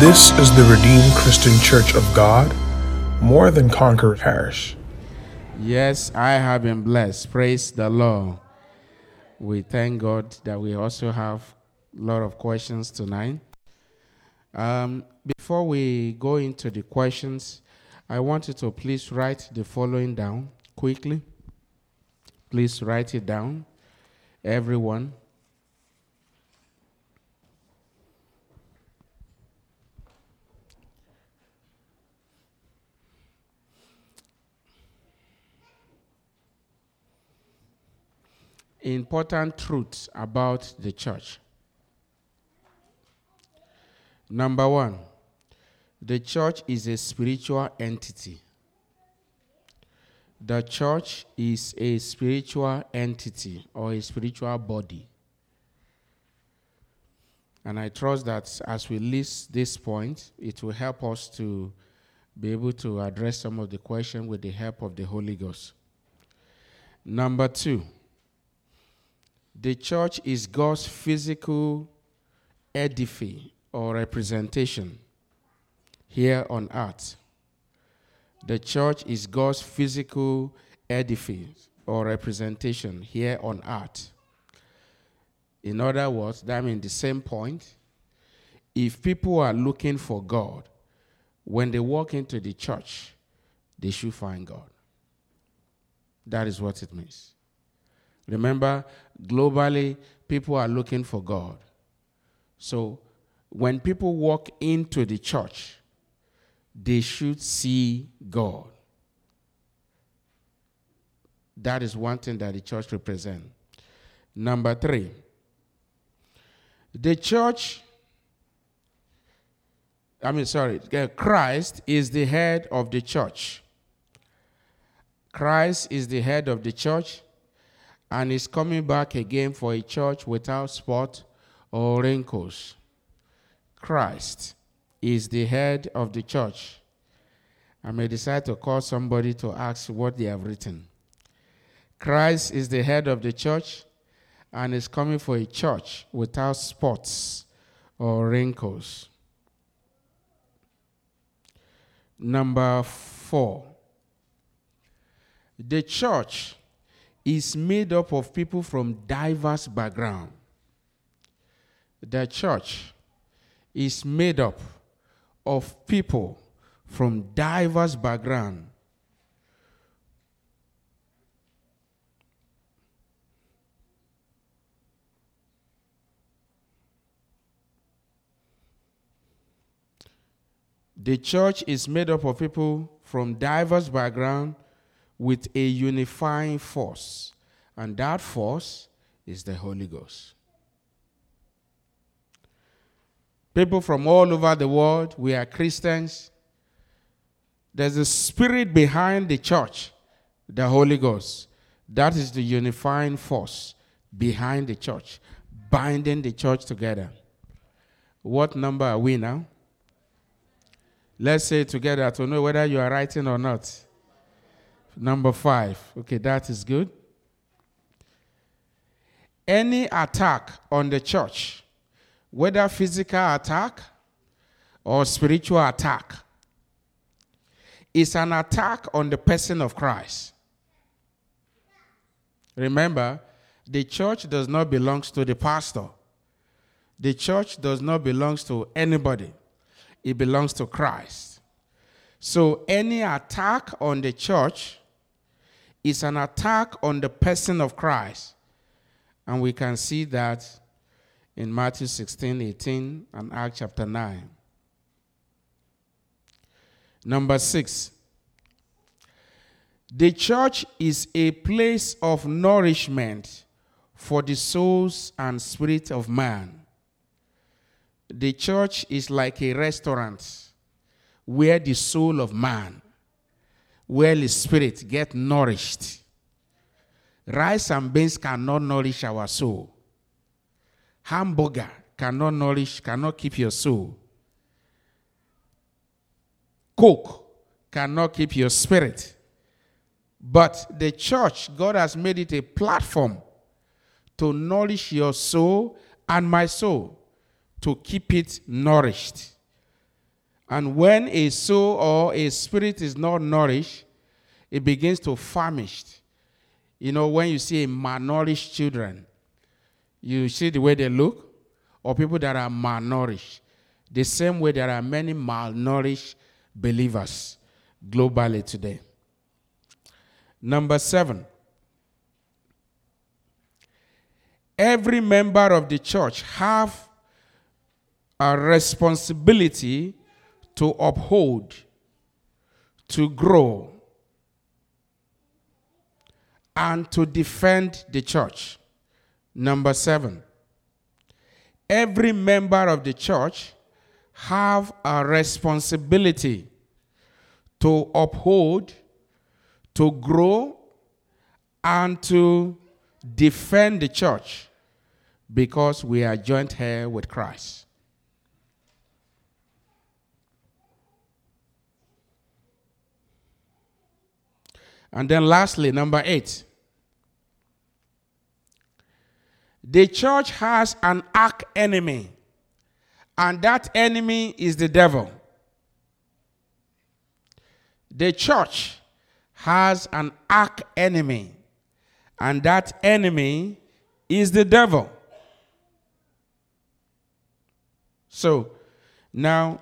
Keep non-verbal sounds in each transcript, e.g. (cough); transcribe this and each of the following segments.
This is the Redeemed Christian Church of God, more than Conqueror Parish. Yes, I have been blessed. Praise the Lord. We thank God that we also have a lot of questions tonight. Um, before we go into the questions, I want you to please write the following down quickly. Please write it down, everyone. Important truths about the church. Number one, the church is a spiritual entity. The church is a spiritual entity or a spiritual body. And I trust that as we list this point, it will help us to be able to address some of the questions with the help of the Holy Ghost. Number two, the church is God's physical edifice or representation here on earth. The church is God's physical edifice or representation here on earth. In other words, that means the same point. If people are looking for God, when they walk into the church, they should find God. That is what it means. Remember, globally, people are looking for God. So when people walk into the church, they should see God. That is one thing that the church represents. Number three, the church, I mean, sorry, uh, Christ is the head of the church. Christ is the head of the church and is coming back again for a church without spot or wrinkles. Christ is the head of the church. I may decide to call somebody to ask what they have written. Christ is the head of the church and is coming for a church without spots or wrinkles. Number four, the church is made up of people from diverse background. The church is made up of people from diverse background. The church is made up of people from diverse background with a unifying force, and that force is the Holy Ghost. People from all over the world, we are Christians. There's a spirit behind the church, the Holy Ghost. That is the unifying force behind the church, binding the church together. What number are we now? Let's say together to know whether you are writing or not. Number five. Okay, that is good. Any attack on the church, whether physical attack or spiritual attack, is an attack on the person of Christ. Remember, the church does not belong to the pastor. The church does not belong to anybody. It belongs to Christ. So any attack on the church is an attack on the person of Christ. And we can see that in Matthew 16, 18, and Acts chapter 9. Number six, the church is a place of nourishment for the souls and spirit of man. The church is like a restaurant where the soul of man where the spirit get nourished. Rice and beans cannot nourish our soul. Hamburger cannot nourish, cannot keep your soul. Coke cannot keep your spirit. But the church, God has made it a platform to nourish your soul and my soul, to keep it nourished. And when a soul or a spirit is not nourished, it begins to famish. You know, when you see malnourished children, you see the way they look, or people that are malnourished. The same way there are many malnourished believers globally today. Number seven, every member of the church have a responsibility to uphold, to grow, and to defend the church. Number seven, every member of the church have a responsibility to uphold, to grow, and to defend the church because we are joint here with Christ. And then lastly, number eight. The church has an arch enemy, and that enemy is the devil. The church has an arch enemy, and that enemy is the devil. So, now,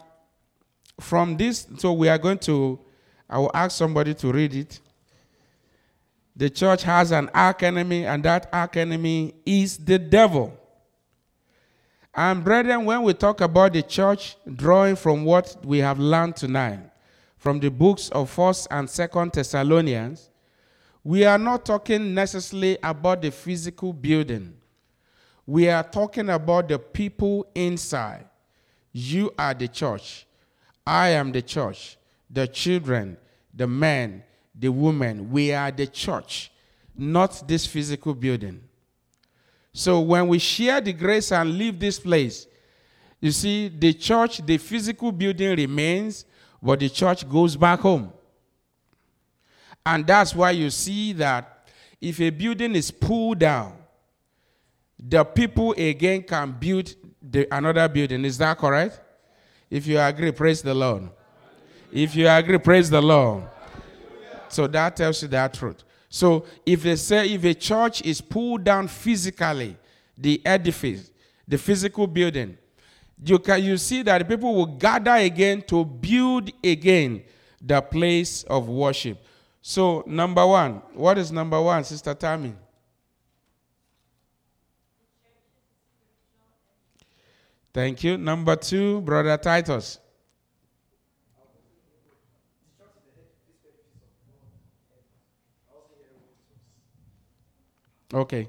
from this, so we are going to, I will ask somebody to read it. The church has an arch enemy, and that arch enemy is the devil. And, brethren, when we talk about the church, drawing from what we have learned tonight, from the books of 1st and 2nd Thessalonians, we are not talking necessarily about the physical building. We are talking about the people inside. You are the church. I am the church. The children, the men, the women. We are the church, not this physical building. So when we share the grace and leave this place, you see, the church, the physical building remains, but the church goes back home. And that's why you see that if a building is pulled down, the people again can build the, another building. Is that correct? If you agree, praise the Lord. If you agree, praise the Lord. So that tells you that truth. So if they say if a church is pulled down physically, the edifice, the physical building, you can you see that people will gather again to build again the place of worship. So number one, what is number one, Sister Tammy? Thank you. Number two, Brother Titus. Okay.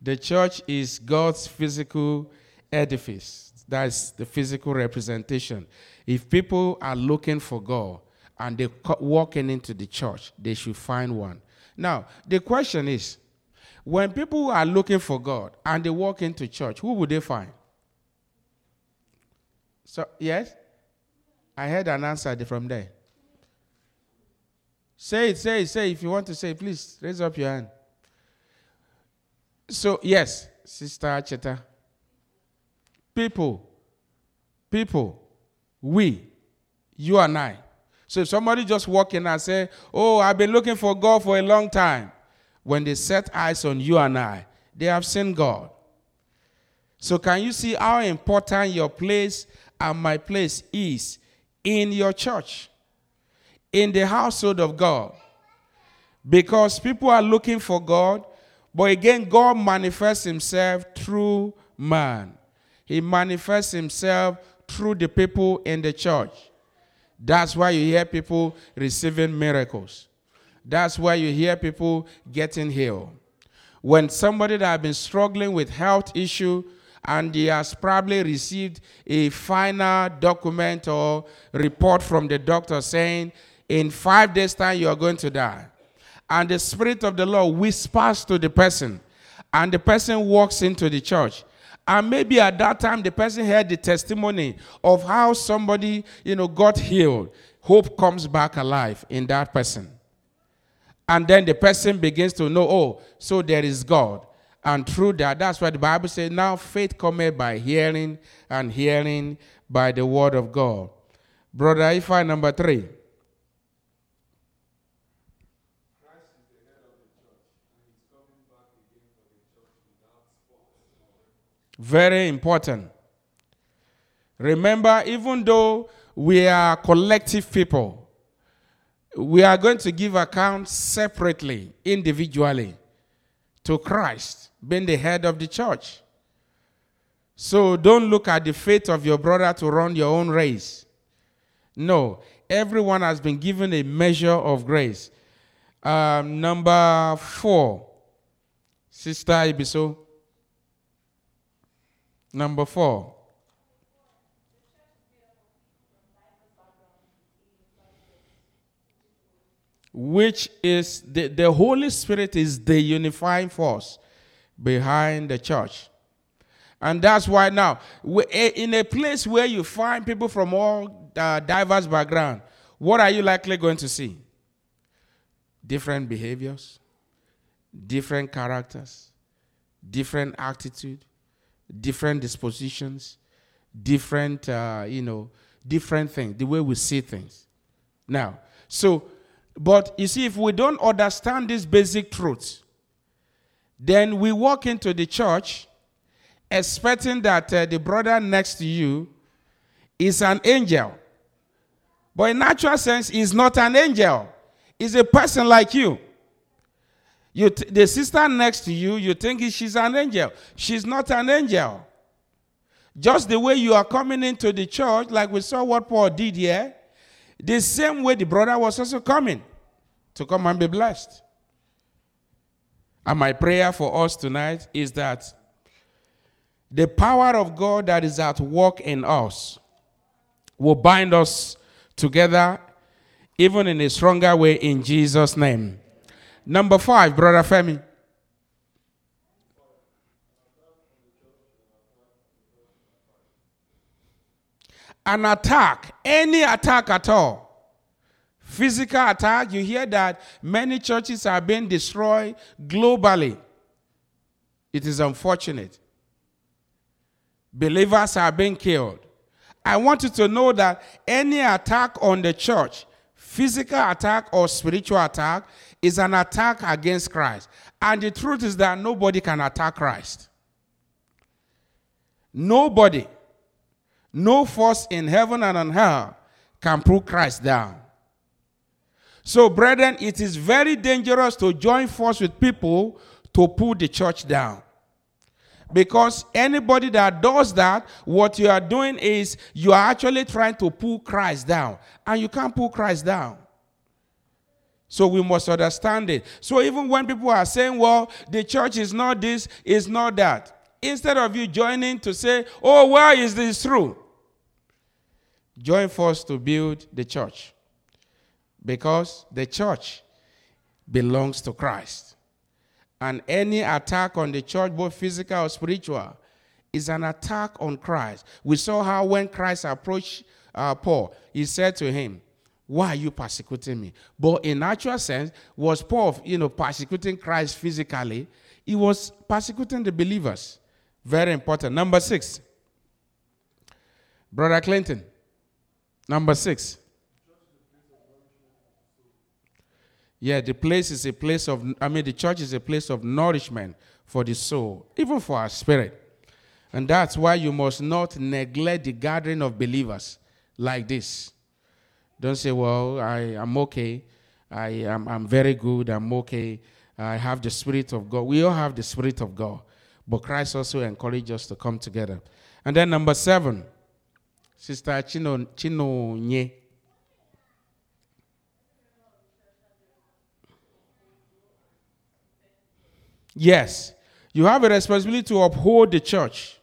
The church is God's physical edifice. That's the physical representation. If people are looking for God and they're walking into the church, they should find one. Now, the question is when people are looking for God and they walk into church, who would they find? So, yes? I heard an answer from there. Say it, say it, say it. If you want to say please raise up your hand. So, yes, Sister Cheta. People, people, we, you and I. So if somebody just walk in and say, Oh, I've been looking for God for a long time, when they set eyes on you and I, they have seen God. So can you see how important your place and my place is in your church, in the household of God? Because people are looking for God, but again, God manifests himself through man. He manifests himself through the people in the church. That's why you hear people receiving miracles. That's why you hear people getting healed. When somebody that has been struggling with health issue and he has probably received a final document or report from the doctor saying, in five days' time, you are going to die and the Spirit of the Lord whispers to the person, and the person walks into the church. And maybe at that time, the person heard the testimony of how somebody, you know, got healed. Hope comes back alive in that person. And then the person begins to know, oh, so there is God. And through that, that's why the Bible says, now faith cometh by hearing, and hearing by the word of God. Brother Ifa, number three. Very important. Remember, even though we are collective people, we are going to give account separately, individually, to Christ, being the head of the church. So don't look at the faith of your brother to run your own race. No, everyone has been given a measure of grace. Um, number four, Sister Ibiso. Number four. Which is the, the Holy Spirit is the unifying force behind the church. And that's why now, in a place where you find people from all uh, diverse background, what are you likely going to see? Different behaviors, different characters, different attitude, different dispositions, different, uh, you know, different things, the way we see things. Now, so, but you see, if we don't understand these basic truths, then we walk into the church expecting that uh, the brother next to you is an angel. But in natural sense, he's not an angel. He's a person like you. You t- the sister next to you, you think she's an angel. She's not an angel. Just the way you are coming into the church, like we saw what Paul did here, the same way the brother was also coming to come and be blessed. And my prayer for us tonight is that the power of God that is at work in us will bind us together even in a stronger way in Jesus' name. Number five, Brother Femi. An attack, any attack at all. Physical attack, you hear that many churches are being destroyed globally. It is unfortunate believers are being killed. I want you to know that any attack on the church, physical attack or spiritual attack, is an attack against Christ. And the truth is that nobody can attack Christ. Nobody, no force in heaven and on hell can pull Christ down. So, brethren, it is very dangerous to join force with people to pull the church down. Because anybody that does that, what you are doing is you are actually trying to pull Christ down. And you can't pull Christ down. So we must understand it. So even when people are saying, well, the church is not this, it's not that, instead of you joining to say, oh, why is this true? Join force to build the church. Because the church belongs to Christ. And any attack on the church, both physical or spiritual, is an attack on Christ. We saw how when Christ approached uh, Paul, he said to him, why are you persecuting me? But in actual sense, was Paul, you know, persecuting Christ physically? He was persecuting the believers. Very important. Number six. Brother Clinton. Number six. Yeah, the place is a place of, I mean, the church is a place of nourishment for the soul, even for our spirit. And that's why you must not neglect the gathering of believers like this. Don't say, well, I am okay. I am I'm very good. I'm okay. I have the Spirit of God. We all have the Spirit of God. But Christ also encouraged us to come together. And then number seven, Sister Chino, Chino Nye. Yes, you have a responsibility to uphold the church.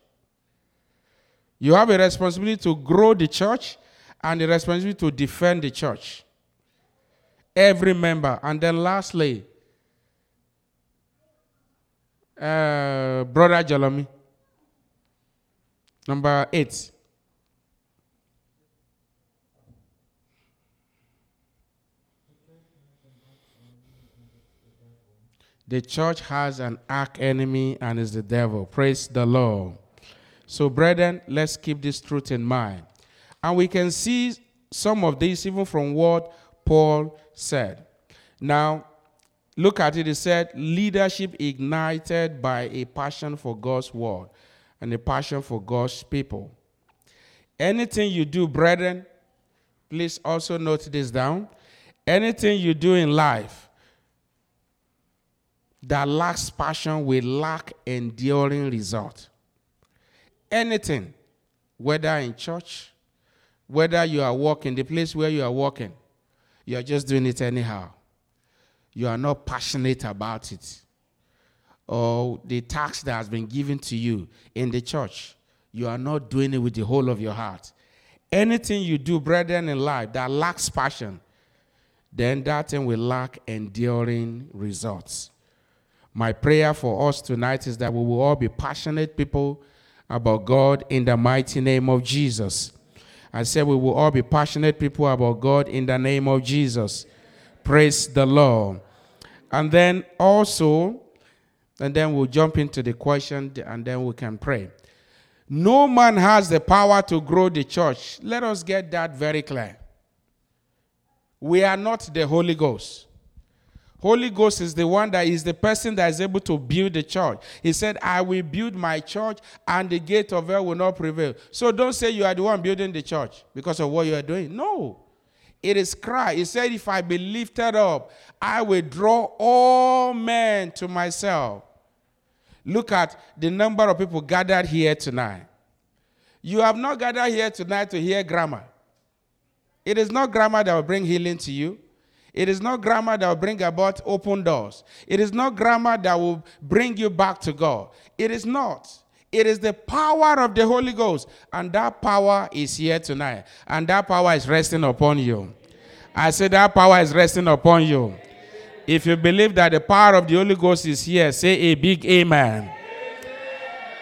You have a responsibility to grow the church and a responsibility to defend the church. Every member. And then lastly, uh, Brother Jalami. Number eight. The church has an arch enemy and is the devil. Praise the Lord. So, brethren, let's keep this truth in mind. And we can see some of this even from what Paul said. Now, look at it. He said, leadership ignited by a passion for God's word and a passion for God's people. Anything you do, brethren, please also note this down. Anything you do in life that lacks passion will lack enduring result. Anything, whether in church, whether you are walking, the place where you are walking, you are just doing it anyhow. You are not passionate about it. Or the task that has been given to you in the church, you are not doing it with the whole of your heart. Anything you do, brethren, in life that lacks passion, then that thing will lack enduring results. My prayer for us tonight is that we will all be passionate people about God in the mighty name of Jesus. I said we will all be passionate people about God in the name of Jesus. Praise the Lord. And then also, and then we'll jump into the question and then we can pray. No man has the power to grow the church. Let us get that very clear. We are not the Holy Ghost. Holy Ghost is the one that is the person that is able to build the church. He said, I will build my church and the gate of hell will not prevail. So don't say you are the one building the church because of what you are doing. No. It is Christ. He said, If I be lifted up, I will draw all men to myself. Look at the number of people gathered here tonight. You have not gathered here tonight to hear grammar. It is not grammar that will bring healing to you. It is not grammar that will bring about open doors. It is not grammar that will bring you back to God. It is not. It is the power of the Holy Ghost. And that power is here tonight. And that power is resting upon you. I say that power is resting upon you. If you believe that the power of the Holy Ghost is here, say a big amen. amen.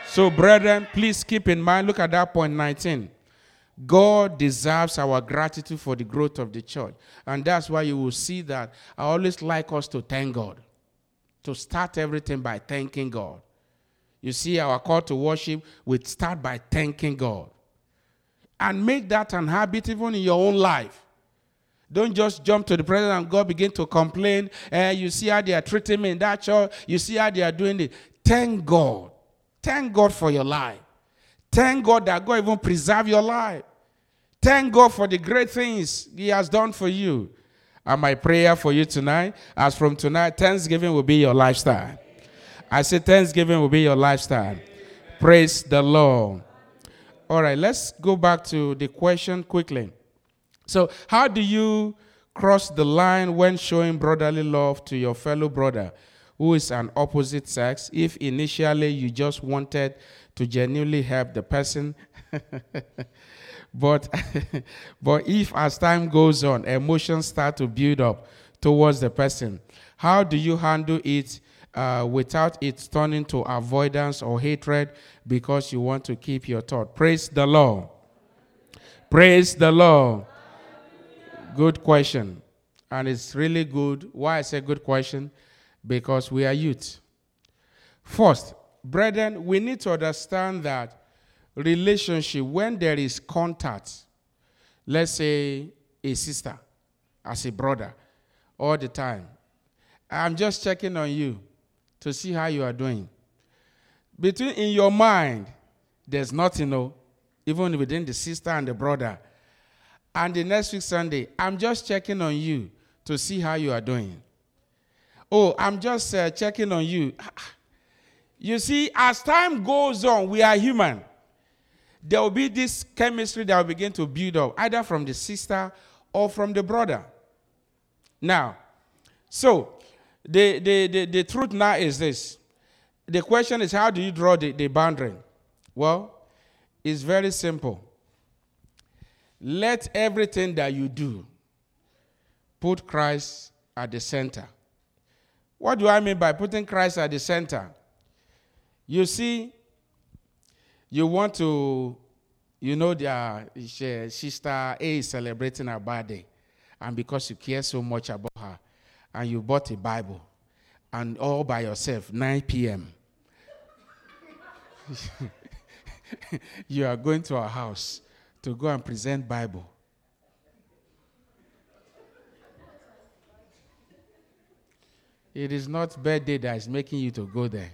So, brethren, please keep in mind, look at that point 19. God deserves our gratitude for the growth of the church. And that's why you will see that I always like us to thank God, to start everything by thanking God. You see, our call to worship, we start by thanking God. And make that an habit even in your own life. Don't just jump to the presence and God begin to complain. Eh, you see how they are treating me in that church. You see how they are doing it. Thank God. Thank God for your life. Thank God that God even preserve your life. Thank God for the great things He has done for you. And my prayer for you tonight, as from tonight, Thanksgiving will be your lifestyle. I say Thanksgiving will be your lifestyle. Praise the Lord. All right, let's go back to the question quickly. So, how do you cross the line when showing brotherly love to your fellow brother who is an opposite sex if initially you just wanted to genuinely help the person? (laughs) but (laughs) but if as time goes on emotions start to build up towards the person how do you handle it uh, without it turning to avoidance or hatred because you want to keep your thought praise the lord praise the lord Good question. And it's really good. Why I say good question? Because we are youth. First, brethren, we need to understand that relationship, when there is contact, let's say a sister as a brother, all the time, I'm just checking on you to see how you are doing. Between in your mind, there's nothing, no, even within the sister and the brother and the next week Sunday, I'm just checking on you to see how you are doing. Oh, I'm just uh, checking on you. You see, as time goes on, we are human. There will be this chemistry that will begin to build up, either from the sister or from the brother. Now, so the, the, the, the truth now is this. The question is, how do you draw the, the boundary? Well, it's very simple. Let everything that you do put Christ at the center. What do I mean by putting Christ at the center? You see, you want to, you know, their sister A is celebrating her birthday, and because you care so much about her, and you bought a Bible, and all by yourself, 9 p.m. (laughs) you are going to her house to go and present Bible. It is not birthday that is making you to go there.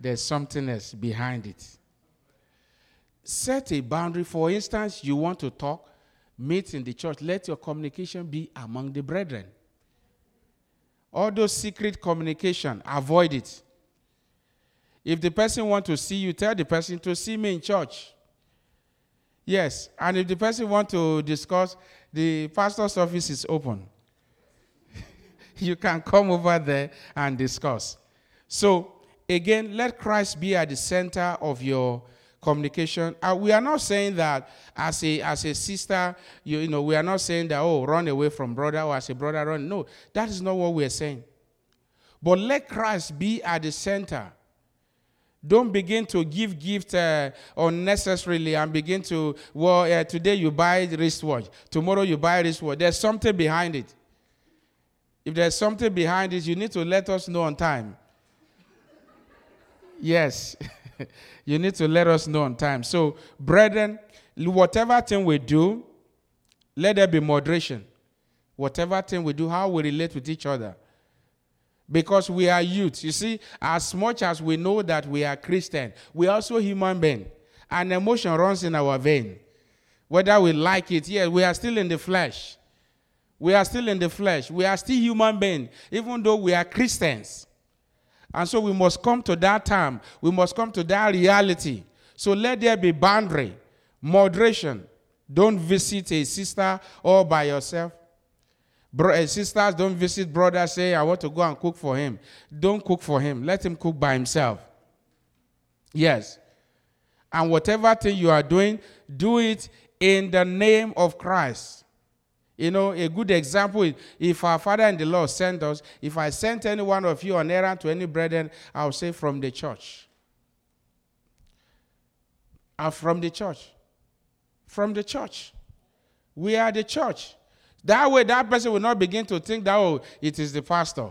There's something else behind it. Set a boundary. For instance, you want to talk, meet in the church. Let your communication be among the brethren. All those secret communication, avoid it. If the person want to see you, tell the person to see me in church. Yes, and if the person want to discuss, the pastor's office is open. (laughs) you can come over there and discuss. So, again, let Christ be at the center of your communication. Uh, we are not saying that as a as a sister, you, you know, we are not saying that oh, run away from brother or as a brother run. No, that is not what we are saying. But let Christ be at the center. Don't begin to give gifts uh, unnecessarily and begin to, well, uh, today you buy wristwatch, tomorrow you buy wristwatch. There's something behind it. If there's something behind it, you need to let us know on time. Yes, (laughs) you need to let us know on time. So, brethren, whatever thing we do, let there be moderation. Whatever thing we do, how we relate with each other because we are youth. You see, as much as we know that we are Christian, we are also human beings. And emotion runs in our vein. Whether we like it, yes, we are still in the flesh. We are still in the flesh. We are still human beings, even though we are Christians. And so we must come to that time. We must come to that reality. So let there be boundary, moderation. Don't visit a sister all by yourself. Bro- uh, sisters, don't visit brothers, say, I want to go and cook for him. Don't cook for him. Let him cook by himself. Yes. And whatever thing you are doing, do it in the name of Christ. You know, a good example is if our Father in the Lord sent us, if I sent any one of you on errand to any brethren, I'll say from the church. I'm from the church. From the church. We are the church. That way, that person will not begin to think that, oh, it is the pastor,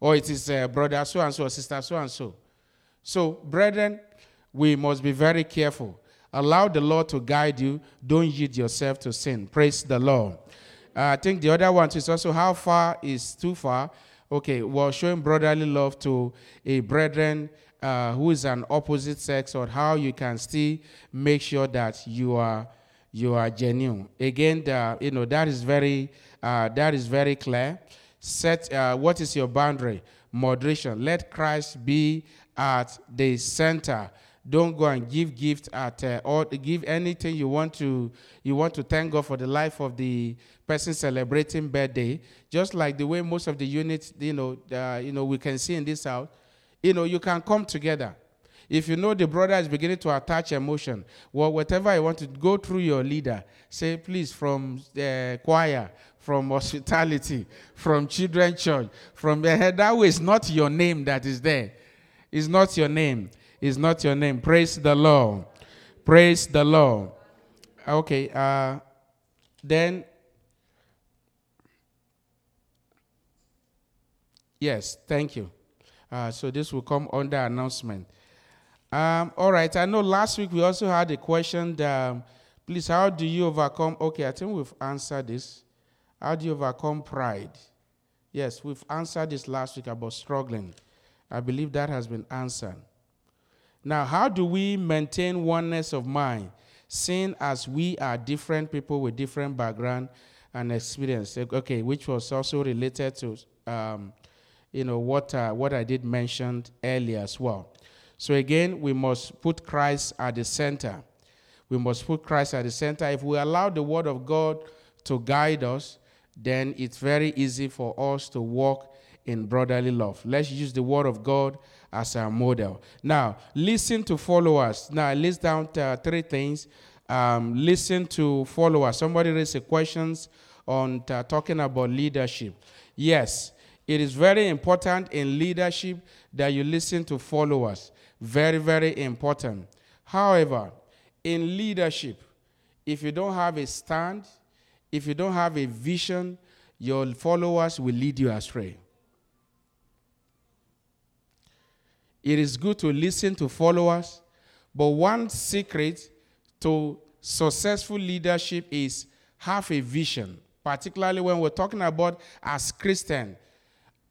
or it is uh, brother so and so, sister so and so. So, brethren, we must be very careful. Allow the Lord to guide you. Don't yield yourself to sin. Praise the Lord. Uh, I think the other one is also how far is too far. Okay, well, showing brotherly love to a brethren uh, who is an opposite sex, or how you can still make sure that you are you are genuine. Again, the, you know that is very uh, that is very clear. Set uh, what is your boundary? Moderation. Let Christ be at the center. Don't go and give gift at uh, or give anything you want to. You want to thank God for the life of the person celebrating birthday. Just like the way most of the units, you know, uh, you know, we can see in this house. You know, you can come together if you know the brother is beginning to attach emotion, well, whatever you want to go through your leader, say, please, from the choir, from hospitality, from children church, from the head. That way, it's not your name that is there. It's not your name. It's not your name. Praise the Lord. Praise the Lord. Okay. Uh, then, yes, thank you. Uh, so this will come under announcement. Um, all right. I know last week we also had a question. That, um, please, how do you overcome? Okay, I think we've answered this. How do you overcome pride? Yes, we've answered this last week about struggling. I believe that has been answered. Now, how do we maintain oneness of mind, seeing as we are different people with different background and experience? Okay, which was also related to, um, you know, what uh, what I did mention earlier as well. So again, we must put Christ at the center. We must put Christ at the center. If we allow the Word of God to guide us, then it's very easy for us to walk in brotherly love. Let's use the Word of God as our model. Now, listen to followers. Now, I list down uh, three things. Um, listen to followers. Somebody raised a questions on uh, talking about leadership. Yes, it is very important in leadership that you listen to followers. Very, very important. However, in leadership, if you don't have a stand, if you don't have a vision, your followers will lead you astray. It is good to listen to followers, but one secret to successful leadership is have a vision, particularly when we're talking about as Christian.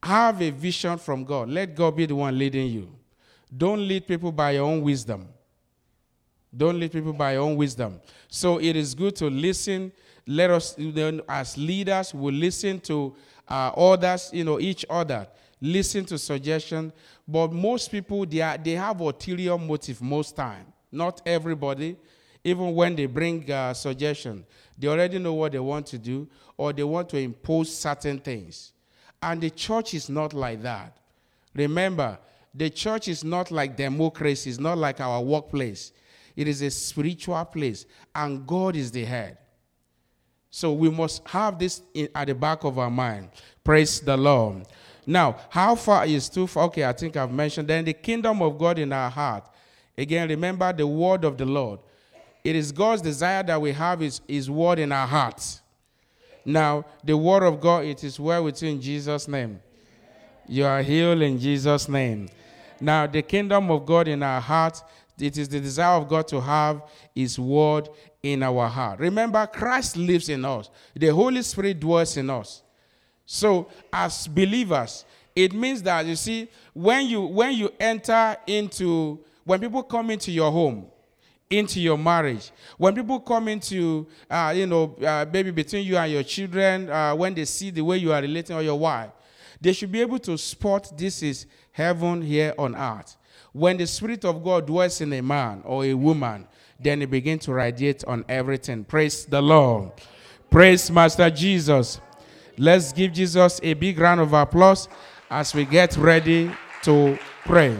Have a vision from God. Let God be the one leading you. Don't lead people by your own wisdom. Don't lead people by your own wisdom. So it is good to listen. Let us, as leaders, will listen to uh, others, you know, each other. Listen to suggestion. But most people, they, are, they have ulterior motive most time. Not everybody. Even when they bring uh, suggestion, they already know what they want to do, or they want to impose certain things. And the church is not like that. Remember, the church is not like democracy, it's not like our workplace. It is a spiritual place, and God is the head. So we must have this in, at the back of our mind. Praise the Lord. Now, how far is too far? Okay, I think I've mentioned. Then the kingdom of God in our heart. Again, remember the word of the Lord. It is God's desire that we have his, his word in our hearts. Now, the word of God, it is well with you in Jesus' name. You are healed in Jesus' name. Now, the kingdom of God in our heart, it is the desire of God to have his word in our heart. Remember, Christ lives in us, the Holy Spirit dwells in us. So, as believers, it means that you see, when you when you enter into when people come into your home, into your marriage. When people come into, uh, you know, uh, maybe between you and your children, uh, when they see the way you are relating or your wife, they should be able to spot this is heaven here on earth. When the Spirit of God dwells in a man or a woman, then it begins to radiate on everything. Praise the Lord. Praise Master Jesus. Let's give Jesus a big round of applause as we get ready to pray.